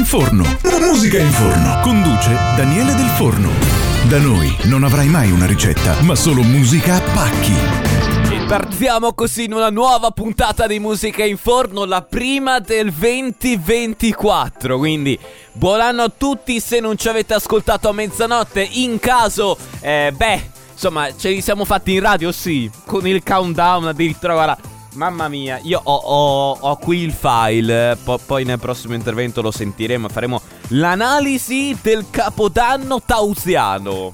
in forno. Musica in forno. Conduce Daniele Del Forno. Da noi non avrai mai una ricetta, ma solo musica a pacchi. E partiamo così in una nuova puntata di Musica in Forno, la prima del 2024. Quindi buon anno a tutti se non ci avete ascoltato a mezzanotte. In caso, eh, beh, insomma, ce li siamo fatti in radio, sì, con il countdown addirittura, guarda. Mamma mia, io ho, ho- ho qui il file, po- poi nel prossimo intervento lo sentiremo, faremo l'analisi del capodanno tausiano.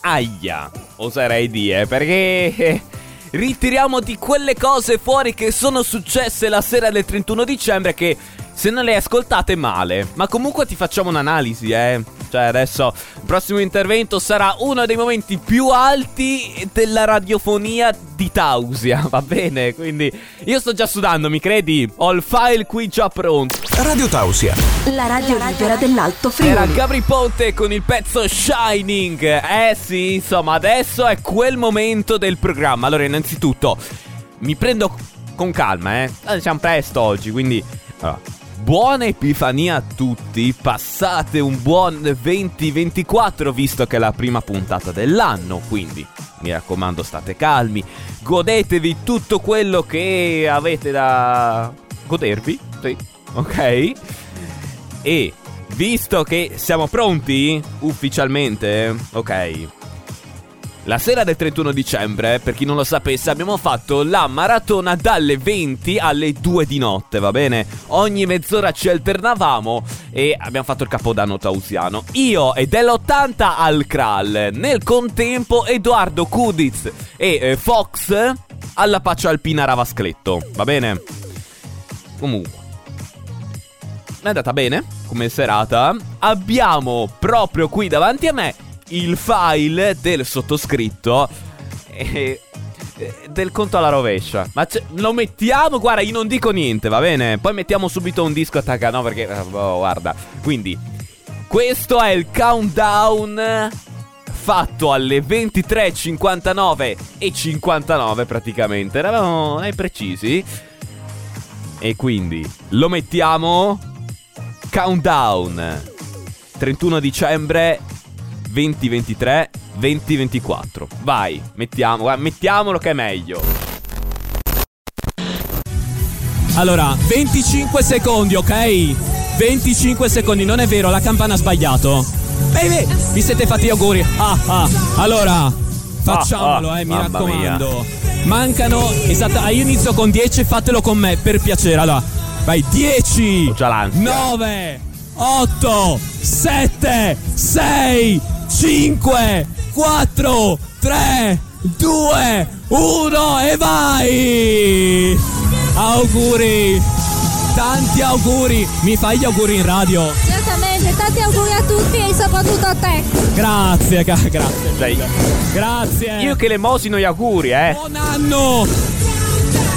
Aia, oserei dire, perché eh, ritiriamo di quelle cose fuori che sono successe la sera del 31 dicembre che se non le ascoltate male, ma comunque ti facciamo un'analisi, eh. Cioè adesso il prossimo intervento sarà uno dei momenti più alti della radiofonia di Tausia, va bene? Quindi io sto già sudando, mi credi? Ho il file qui già pronto. Radio Tausia. La radio libera dell'Alto Era Friuli. Gabri Ponte con il pezzo Shining. Eh sì, insomma, adesso è quel momento del programma. Allora, innanzitutto, mi prendo con calma, eh. Eh, Siamo presto oggi, quindi. allora, buona Epifania a tutti. Passate un buon 2024, visto che è la prima puntata dell'anno. Quindi, mi raccomando, state calmi. Godetevi tutto quello che avete da godervi. Sì, ok. E visto che siamo pronti ufficialmente, ok. La sera del 31 dicembre, per chi non lo sapesse, abbiamo fatto la maratona dalle 20 alle 2 di notte, va bene? Ogni mezz'ora ci alternavamo e abbiamo fatto il capodanno tausiano. Io e dell'80 al Kral. Nel contempo Edoardo Kudiz e eh, Fox alla Paccia Alpina Ravascletto, va bene? Comunque è andata bene come serata. Abbiamo proprio qui davanti a me il file del sottoscritto e del conto alla rovescia. Ma lo mettiamo, guarda, io non dico niente, va bene? Poi mettiamo subito un disco attaccato, no? Perché, oh, guarda. Quindi, questo è il countdown fatto alle 23.59 e 59 praticamente. Eravamo eh, precisi. E quindi, lo mettiamo countdown 31 dicembre 2023 2024 vai mettiamo mettiamolo che è meglio Allora, 25 secondi, ok? 25 secondi, non è vero, la campana ha sbagliato. Beh, vi siete fatti gli auguri. Ah, ah. Allora, facciamolo, Ah, ah, eh, mi raccomando. Mancano, esatto, ah, io inizio con 10, fatelo con me, per piacere. Allora, vai, 10, Ho già l'ansia. 9, 8, 7, 6, 5, 4, 3, 2, 1 e vai! Auguri! Tanti auguri! Mi fai gli auguri in radio? Certamente, tanti auguri a tutti e soprattutto a te. Grazie, grazie. Dai. Grazie. io che le mosino gli auguri eh Buon anno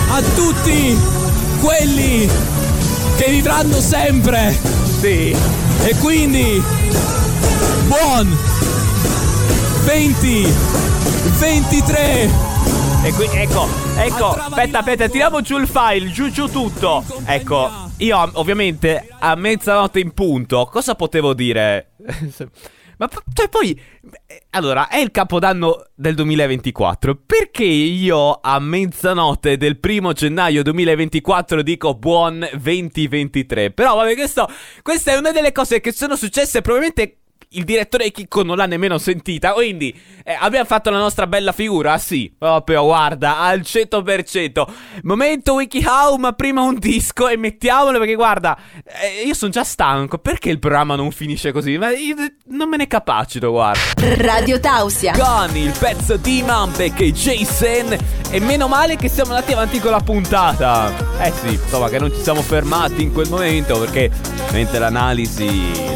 a tutti quelli che vivranno sempre. sì E quindi buon 20 23 e qui ecco ecco aspetta aspetta tiriamo giù il file giù giù tutto. Ecco io ovviamente a mezzanotte in punto cosa potevo dire? Ma cioè poi eh, allora è il capodanno del 2024 perché io a mezzanotte del primo gennaio 2024 dico buon 2023 però vabbè questo questa è una delle cose che sono successe probabilmente il direttore Chicco non l'ha nemmeno sentita. Quindi eh, abbiamo fatto la nostra bella figura. Sì, proprio guarda, al 100%. Momento WikiHow, ma prima un disco e mettiamolo perché guarda, eh, io sono già stanco. Perché il programma non finisce così? Ma io non me ne capacito, guarda. Radio Tausia. Con il pezzo di Mambek e Jason. E meno male che siamo andati avanti con la puntata. Eh sì, insomma, che non ci siamo fermati in quel momento perché mentre l'analisi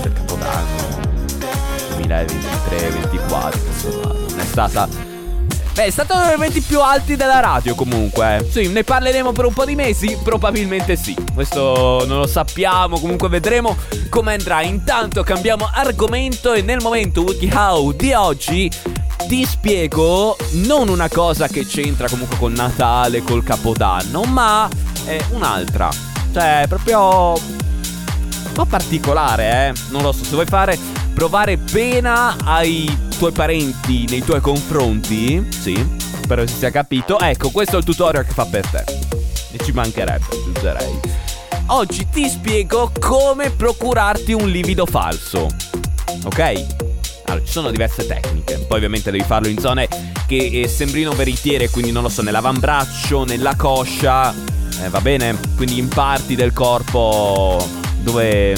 del capodanno 2023-24, insomma, non è stata. Beh, è stato uno dei momenti più alti della radio comunque. Sì, ne parleremo per un po' di mesi? Probabilmente sì. Questo non lo sappiamo, comunque vedremo come andrà. Intanto cambiamo argomento e nel momento WikiHow di oggi ti spiego non una cosa che c'entra comunque con Natale, col Capodanno, ma eh, un'altra. Cioè, proprio po' particolare, eh. Non lo so, se vuoi fare provare pena ai tuoi parenti nei tuoi confronti, sì, spero si sia capito. Ecco, questo è il tutorial che fa per te. E ci mancherebbe, aggiungerei. Oggi ti spiego come procurarti un livido falso. Ok? Allora, ci sono diverse tecniche. Poi ovviamente devi farlo in zone che eh, sembrino veritiere, quindi non lo so, nell'avambraccio, nella coscia, eh, va bene? Quindi in parti del corpo dove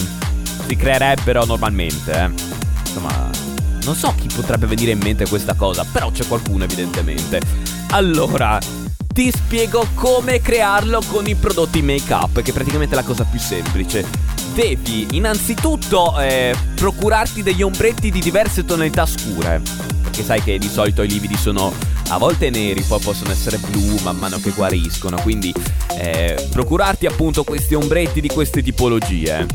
si creerebbero normalmente, eh. Insomma, non so chi potrebbe venire in mente questa cosa, però c'è qualcuno evidentemente. Allora, ti spiego come crearlo con i prodotti make up, che è praticamente la cosa più semplice. Devi innanzitutto eh, procurarti degli ombretti di diverse tonalità scure, perché sai che di solito i lividi sono a volte neri, poi possono essere blu man mano che guariscono, quindi eh, procurarti appunto questi ombretti di queste tipologie.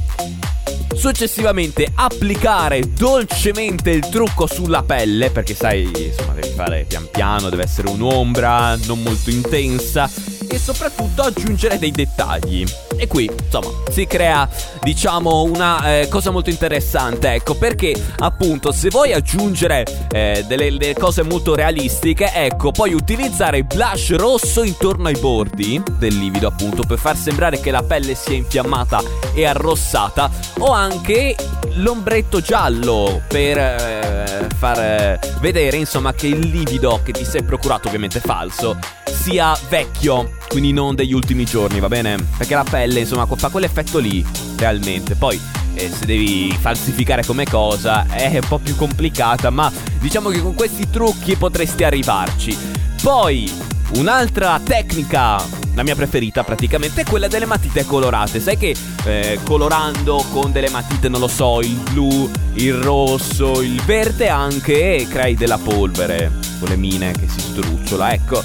Successivamente applicare dolcemente il trucco sulla pelle, perché sai, insomma, devi fare pian piano, deve essere un'ombra non molto intensa e soprattutto aggiungere dei dettagli. E qui, insomma, si crea, diciamo, una eh, cosa molto interessante, ecco, perché appunto se vuoi aggiungere eh, delle, delle, cose molto realistiche, ecco, puoi utilizzare blush rosso intorno ai bordi del livido, appunto, per far sembrare che la pelle sia infiammata e arrossata, o anche l'ombretto giallo per eh, far eh, vedere, insomma, che il livido che ti sei procurato, ovviamente falso, sia vecchio, quindi non degli ultimi giorni, va bene? Perché la pelle, insomma, fa quell'effetto lì, realmente. Poi, eh, se devi falsificare come cosa, è un po' più complicata, ma diciamo che con questi trucchi potresti arrivarci. Poi, un'altra tecnica la mia preferita praticamente è quella delle matite colorate. Sai che eh, colorando con delle matite, non lo so, il blu, il rosso, il verde anche, crei della polvere con le mine che si strucciola. Ecco,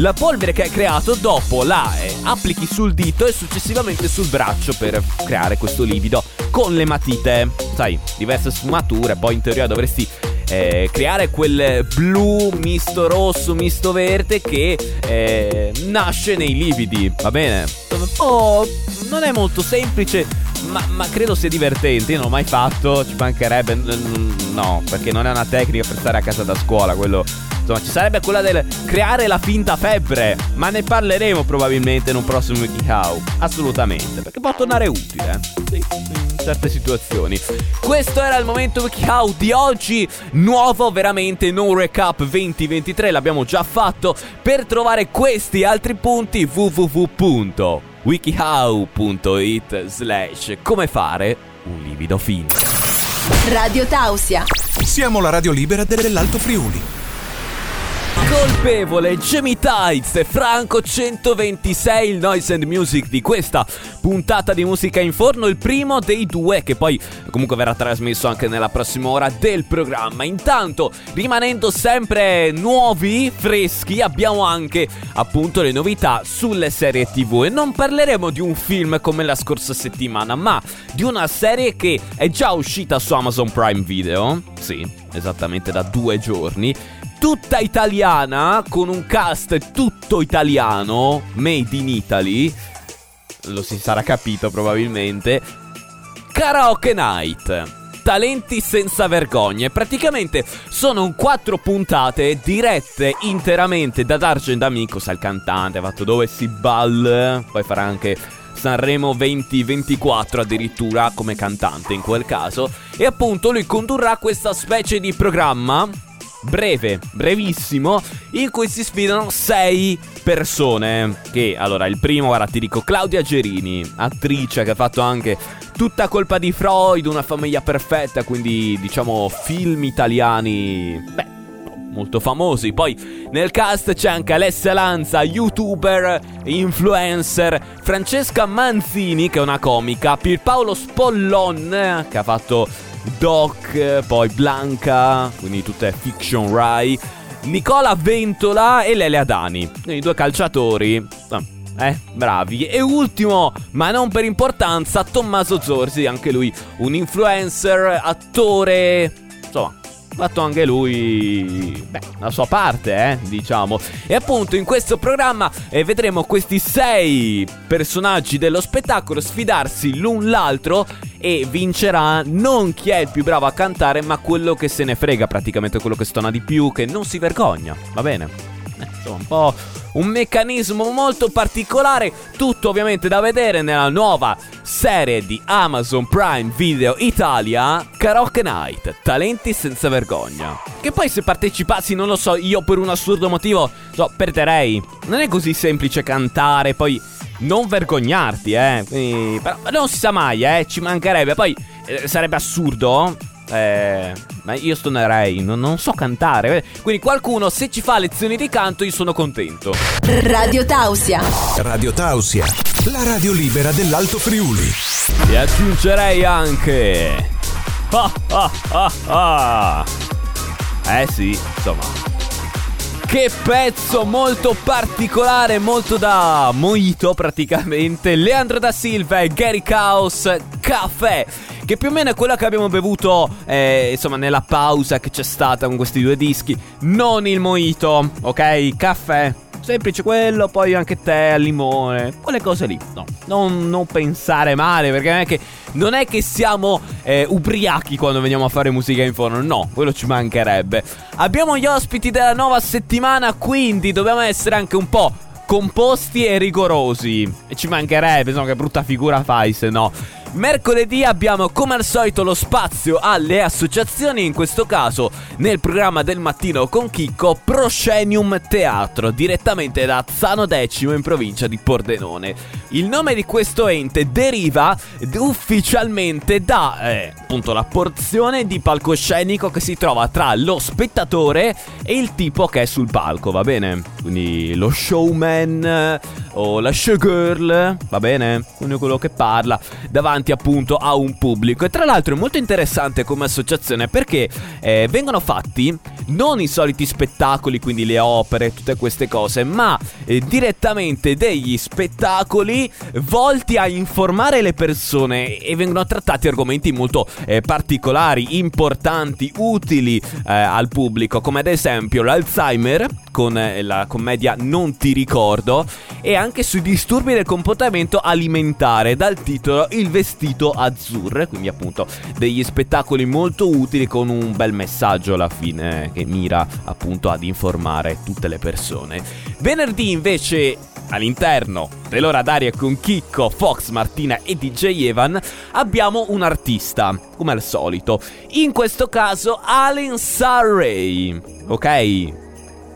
la polvere che hai creato dopo la eh, applichi sul dito e successivamente sul braccio per creare questo livido con le matite. Sai, diverse sfumature, poi in teoria dovresti eh, creare quel blu misto rosso, misto verde che eh, nasce nei lividi, va bene? Oh, non è molto semplice, ma, ma, credo sia divertente. Io non l'ho mai fatto, ci mancherebbe. No, perché non è una tecnica per stare a casa da scuola, quello Insomma, ci sarebbe quella del creare la finta febbre. Ma ne parleremo probabilmente in un prossimo WikiHow. Assolutamente. Perché può tornare utile. Eh? Sì, in certe situazioni. Questo era il momento WikiHow di oggi. Nuovo, veramente, no recap 2023. L'abbiamo già fatto. Per trovare questi altri punti, www.wikihow.it slash come fare un livido finto. Radio Tausia. Siamo la radio libera dell'Alto Friuli. Colpevole, Jamie Tights e Franco 126, il noise and music di questa puntata di musica in forno, il primo dei due che poi comunque verrà trasmesso anche nella prossima ora del programma. Intanto, rimanendo sempre nuovi, freschi, abbiamo anche appunto le novità sulle serie TV e non parleremo di un film come la scorsa settimana, ma di una serie che è già uscita su Amazon Prime Video, sì, esattamente da due giorni tutta italiana, con un cast tutto italiano, made in Italy, lo si sarà capito probabilmente, Karaoke Night. Talenti senza vergogne. Praticamente sono quattro puntate dirette interamente da Dargen D'Amicos al cantante, fatto dove si balla, poi farà anche Sanremo 2024 addirittura come cantante in quel caso. E appunto lui condurrà questa specie di programma breve, brevissimo, in cui si sfidano sei persone. Che allora, il primo, guarda, ti dico Claudia Gerini, attrice che ha fatto anche tutta colpa di Freud, una famiglia perfetta, quindi diciamo film italiani. Beh, molto famosi. Poi nel cast c'è anche Alessia Lanza, youtuber, influencer, Francesca Manzini, che è una comica, Pierpaolo Spollon, che ha fatto Doc, poi Blanca, quindi tutte fiction Rai, Nicola Ventola e Lele Adani, i due calciatori. Eh, bravi. E ultimo, ma non per importanza, Tommaso Zorzi, anche lui un influencer, attore, insomma, fatto anche lui beh, la sua parte, eh, diciamo. E appunto in questo programma eh, vedremo questi sei personaggi dello spettacolo sfidarsi l'un l'altro e vincerà non chi è il più bravo a cantare, ma quello che se ne frega praticamente, quello che stona di più, che non si vergogna, va bene? Insomma, un po' un meccanismo molto particolare, tutto ovviamente da vedere nella nuova serie di Amazon Prime Video Italia, Karaoke Night, talenti senza vergogna. Che poi se partecipassi, non lo so, io per un assurdo motivo, so, perderei. Non è così semplice cantare, poi non vergognarti, eh. Quindi, però non si sa mai, eh, ci mancherebbe. Poi eh, sarebbe assurdo eh, ma io stonerei, non, non, so cantare. Quindi qualcuno se ci fa lezioni di canto io sono contento. Radio Tausia. Radio Tausia, la radio libera dell'Alto Friuli. E aggiungerei anche... Ah, ah, ah, ah. Eh sì, insomma. Che pezzo molto particolare, molto da moito praticamente. Leandro da Silva e Gary Caos, Caffè che più o meno è quella che abbiamo bevuto, eh, insomma, nella pausa che c'è stata con questi due dischi. Non il mojito, ok? Caffè. Semplice quello, poi anche tè al limone, quelle cose lì. No, non, non pensare male, perché non è che, non è che siamo eh, ubriachi quando veniamo a fare musica in forno. No, quello ci mancherebbe. Abbiamo gli ospiti della nuova settimana, quindi dobbiamo essere anche un po' composti e rigorosi. E ci mancherebbe, insomma, che brutta figura fai se no. Mercoledì abbiamo come al solito lo spazio alle associazioni, in questo caso nel programma del mattino con Chicco Proscenium Teatro, direttamente da Zano Decimo in provincia di Pordenone. Il nome di questo ente deriva ufficialmente da eh, appunto la porzione di palcoscenico che si trova tra lo spettatore e il tipo che è sul palco, va bene? Quindi lo showman eh, o la showgirl, va bene? Quindi quello che parla davanti davanti appunto a un pubblico. E tra l'altro è molto interessante come associazione perché eh, vengono fatti non i soliti spettacoli, quindi le opere, tutte queste cose, ma eh, direttamente degli spettacoli volti a informare le persone e vengono trattati argomenti molto eh, particolari, importanti, utili eh, al pubblico, come ad esempio l'Alzheimer con eh, la commedia Non ti ricordo e anche sui disturbi del comportamento alimentare dal titolo Il vestito azzurro, quindi appunto degli spettacoli molto utili con un bel messaggio alla fine che mira appunto ad informare tutte le persone. Venerdì invece all'interno dell'ora d'aria con Chicco, Fox, Martina e DJ Evan abbiamo un artista, come al solito. In questo caso Allen Surrey, ok?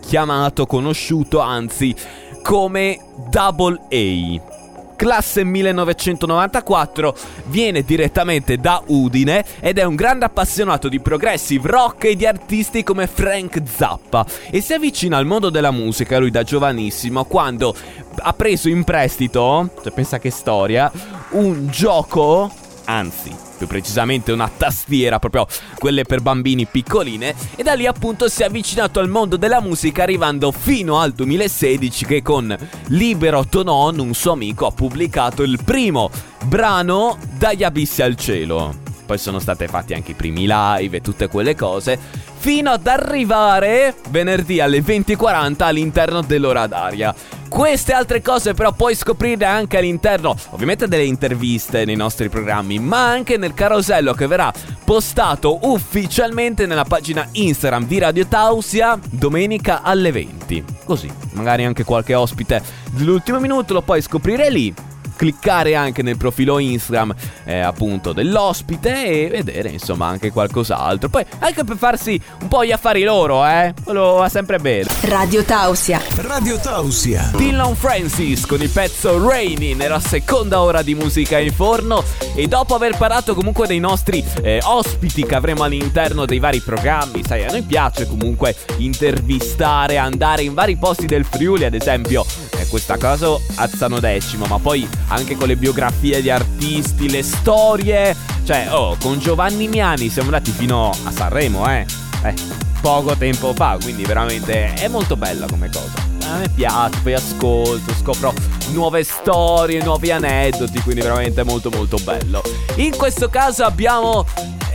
chiamato, conosciuto anzi come Double A classe 1994, viene direttamente da Udine ed è un grande appassionato di progressive rock e di artisti come Frank Zappa e si avvicina al mondo della musica lui da giovanissimo quando ha preso in prestito, cioè pensa che storia, un gioco, anzi più precisamente una tastiera, proprio quelle per bambini piccoline, e da lì appunto si è avvicinato al mondo della musica arrivando fino al 2016 che con Libero Tonon, un suo amico, ha pubblicato il primo brano Dagli abissi al cielo. Poi sono state fatti anche i primi live e tutte quelle cose, fino ad arrivare venerdì alle 20.40 all'interno dell'ora d'aria. Queste altre cose però puoi scoprire anche all'interno, ovviamente delle interviste nei nostri programmi, ma anche nel carosello che verrà postato ufficialmente nella pagina Instagram di Radio Tausia domenica alle 20. Così, magari anche qualche ospite dell'ultimo minuto lo puoi scoprire lì cliccare anche nel profilo Instagram eh, appunto dell'ospite e vedere insomma anche qualcos'altro. Poi anche per farsi un po' gli affari loro, eh. Quello va sempre bene. Radio Tausia. Radio Tausia. Dylan Francis con il pezzo Rainy nella seconda ora di musica in forno e dopo aver parlato comunque dei nostri eh, ospiti che avremo all'interno dei vari programmi, sai, a noi piace comunque intervistare, andare in vari posti del Friuli, ad esempio, questa cosa a Zano Decimo, ma poi anche con le biografie di artisti, le storie. Cioè, oh, con Giovanni Miani siamo andati fino a Sanremo, eh. Eh, poco tempo fa, quindi veramente è molto bella come cosa. A me piace, poi ascolto, scopro nuove storie, nuovi aneddoti, quindi veramente molto molto bello. In questo caso abbiamo...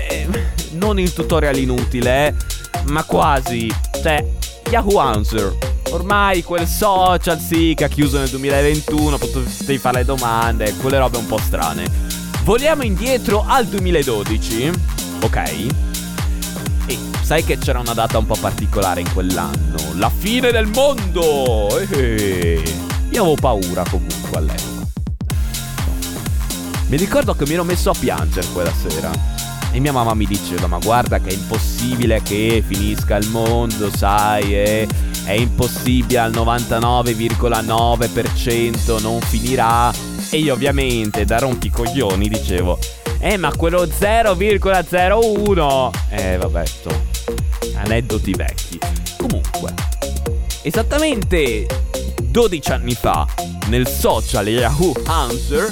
Eh, non il tutorial inutile, eh, ma quasi. Cioè, Yahoo Answer. Ormai quel social sì che ha chiuso nel 2021, potevi fare le domande, quelle robe un po' strane. Vogliamo indietro al 2012, ok? E sai che c'era una data un po' particolare in quell'anno, la fine del mondo! Eh, io avevo paura comunque all'epoca. Mi ricordo che mi ero messo a piangere quella sera. E mia mamma mi diceva, ma guarda che è impossibile che finisca il mondo, sai, eh? È impossibile al 99,9% non finirà. E io ovviamente da rompicoglioni dicevo, eh ma quello 0,01... Eh vabbè, sto... aneddoti vecchi. Comunque, esattamente 12 anni fa, nel social Yahoo Answer,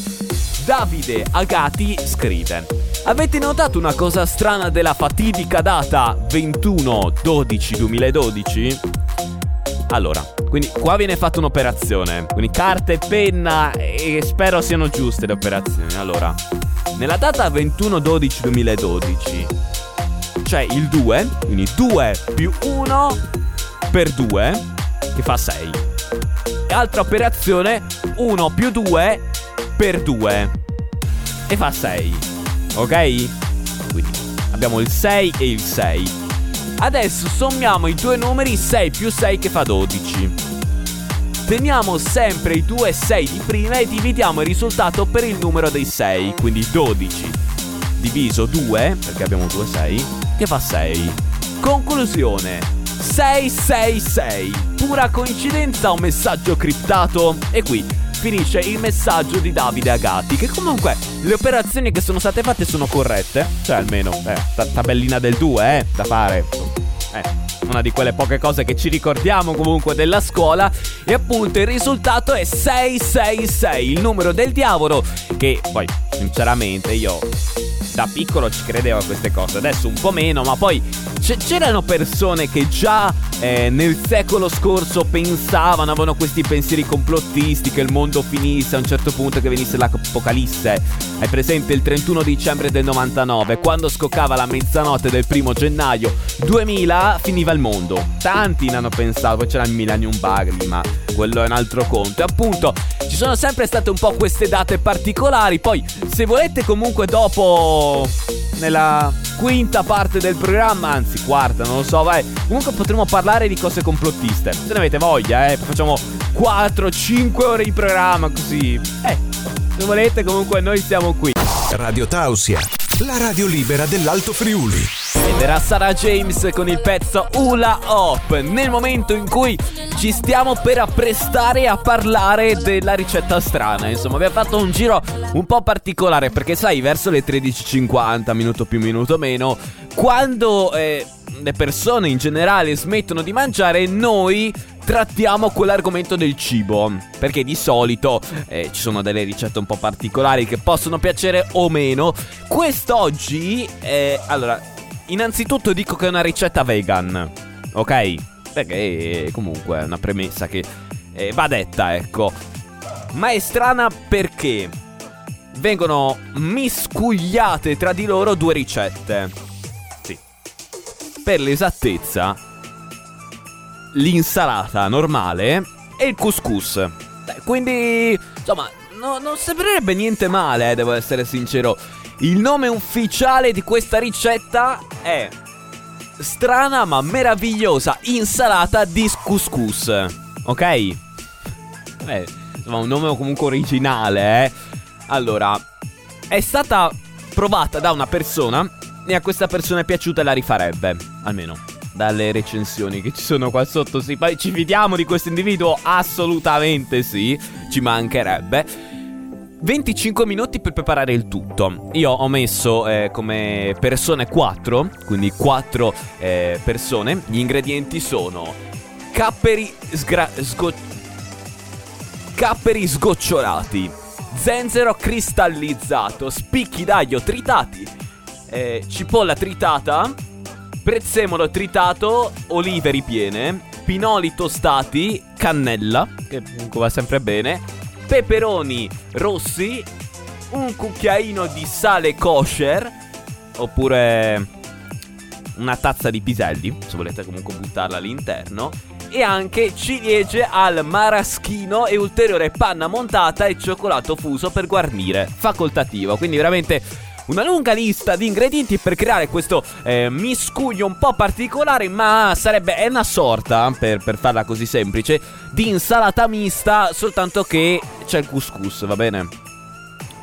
Davide Agati scrive Avete notato una cosa strana della fatidica data 21-12-2012? Allora, quindi qua viene fatta un'operazione Quindi carta e penna e spero siano giuste le operazioni Allora, nella data 21-12-2012 C'è il 2, quindi 2 più 1 per 2 Che fa 6 E altra operazione 1 più 2 per 2 e fa 6. Ok? Quindi abbiamo il 6 e il 6. Adesso sommiamo i due numeri 6 più 6 che fa 12. Teniamo sempre i due 6 di prima e dividiamo il risultato per il numero dei 6, quindi 12 diviso 2, perché abbiamo 2 6, che fa 6. Conclusione 666. Pura coincidenza o messaggio criptato? E qui finisce il messaggio di Davide Agati. Che comunque le operazioni che sono state fatte sono corrette. Cioè, almeno, eh, tabellina del 2, eh, da fare. Eh. Una di quelle poche cose che ci ricordiamo comunque della scuola. E appunto il risultato è 666, il numero del diavolo. Che poi, sinceramente, io da piccolo ci credevo a queste cose, adesso un po' meno, ma poi c- c'erano persone che già eh, nel secolo scorso pensavano, avevano questi pensieri complottisti che il mondo finisse a un certo punto che venisse l'apocalisse. Hai presente il 31 dicembre del 99, quando scoccava la mezzanotte del primo gennaio 2000 finiva il mondo. Tanti ne hanno pensato, poi c'era il Millennium Bug, ma quello è un altro conto. E appunto ci sono sempre state un po' queste date particolari, poi se volete comunque dopo nella quinta parte del programma, anzi quarta, non lo so, vai. Comunque potremo parlare di cose complottiste. Se ne avete voglia, eh, facciamo 4-5 ore di programma così. Eh, se volete comunque noi siamo qui. Radio Tausia, la radio libera dell'Alto Friuli. Era Sarah James con il pezzo Hula Hop Nel momento in cui ci stiamo per apprestare a parlare della ricetta strana Insomma abbiamo fatto un giro un po' particolare Perché sai verso le 13.50 minuto più minuto meno Quando eh, le persone in generale smettono di mangiare Noi trattiamo quell'argomento del cibo. Perché di solito eh, ci sono delle ricette un po' particolari che possono piacere o meno. Quest'oggi, eh, allora, innanzitutto dico che è una ricetta vegan. Ok? Perché comunque è una premessa che eh, va detta, ecco. Ma è strana perché vengono miscugliate tra di loro due ricette. Sì. Per l'esattezza, l'insalata normale e il couscous. Quindi, insomma, no, non sembrerebbe niente male, eh, devo essere sincero. Il nome ufficiale di questa ricetta è strana ma meravigliosa insalata di couscous. Ok? Beh, insomma, un nome comunque originale, eh. Allora, è stata provata da una persona e a questa persona è piaciuta e la rifarebbe, almeno dalle recensioni che ci sono qua sotto. Sì, poi ci fidiamo di questo individuo? Assolutamente sì, ci mancherebbe. 25 minuti per preparare il tutto. Io ho messo eh, come persone 4, quindi 4 eh, persone. Gli ingredienti sono capperi sgra- sgo- capperi sgocciolati, zenzero cristallizzato, spicchi d'aglio tritati, eh, cipolla tritata, prezzemolo tritato, olive ripiene, pinoli tostati, cannella, che va sempre bene, peperoni rossi, un cucchiaino di sale kosher, oppure una tazza di piselli, se volete comunque buttarla all'interno, e anche ciliegie al maraschino e ulteriore panna montata e cioccolato fuso per guarnire, facoltativo, quindi veramente una lunga lista di ingredienti per creare questo eh, miscuglio un po' particolare, ma sarebbe è una sorta, per, per farla così semplice, di insalata mista, soltanto che c'è il couscous, va bene?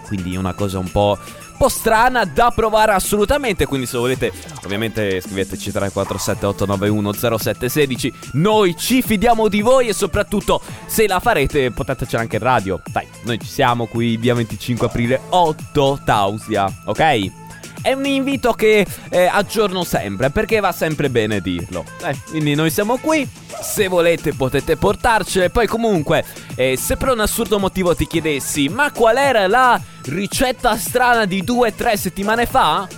Quindi una cosa un po' po' strana da provare assolutamente. Quindi, se volete, ovviamente scriveteci 347-891-0716. Noi ci fidiamo di voi e soprattutto, se la farete, potetecela anche in radio. Dai, noi ci siamo qui via 25 aprile 8 Tausia, ok? È un invito che eh, aggiorno sempre perché va sempre bene dirlo. Eh, quindi noi siamo qui. Se volete potete portarcele. Poi comunque, eh, se per un assurdo motivo ti chiedessi, ma qual era la ricetta strana di due o tre settimane fa?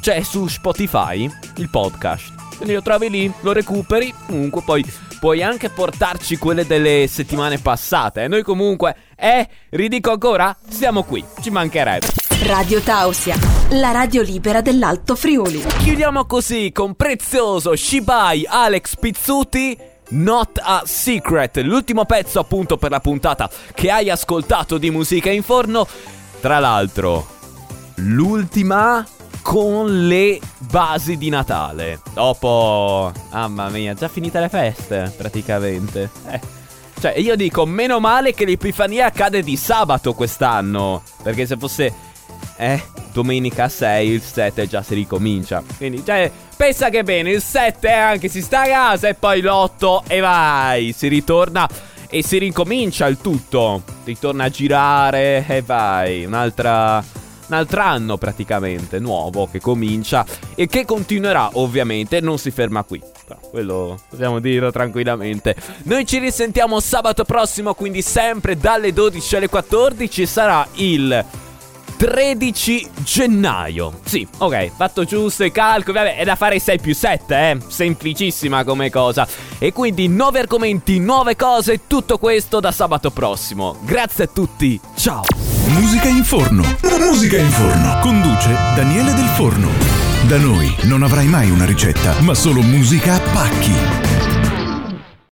C'è su Spotify il podcast. Quindi lo trovi lì, lo recuperi. Comunque poi puoi anche portarci quelle delle settimane passate. E noi comunque, eh, ridico ancora, siamo qui, ci mancherebbe. Radio Tausia, la radio libera dell'Alto Friuli. Chiudiamo così con prezioso Shibai Alex Pizzuti. Not a Secret, l'ultimo pezzo appunto per la puntata che hai ascoltato di musica in forno. Tra l'altro, l'ultima con le basi di Natale. Dopo, mamma mia, già finite le feste praticamente. Eh. Cioè, io dico, meno male che l'Epifania accade di sabato quest'anno. Perché se fosse, eh, domenica 6, il 7 già si ricomincia. Quindi, cioè, pensa che bene, il 7 anche si sta a casa e poi l'8 e vai, si ritorna e si ricomincia il tutto. Ritorna a girare e vai, un'altra un altro anno praticamente nuovo che comincia e che continuerà ovviamente, non si ferma qui. Quello possiamo dirlo tranquillamente. Noi ci risentiamo sabato prossimo, quindi sempre dalle 12 alle 14 sarà il 13 gennaio. Sì, ok, fatto giusto i calcoli. È da fare 6 più 7, eh. Semplicissima come cosa. E quindi nuovi argomenti, nuove cose, tutto questo da sabato prossimo. Grazie a tutti, ciao. Musica in forno. Musica in forno. Conduce Daniele Del Forno. Da noi non avrai mai una ricetta, ma solo musica a pacchi.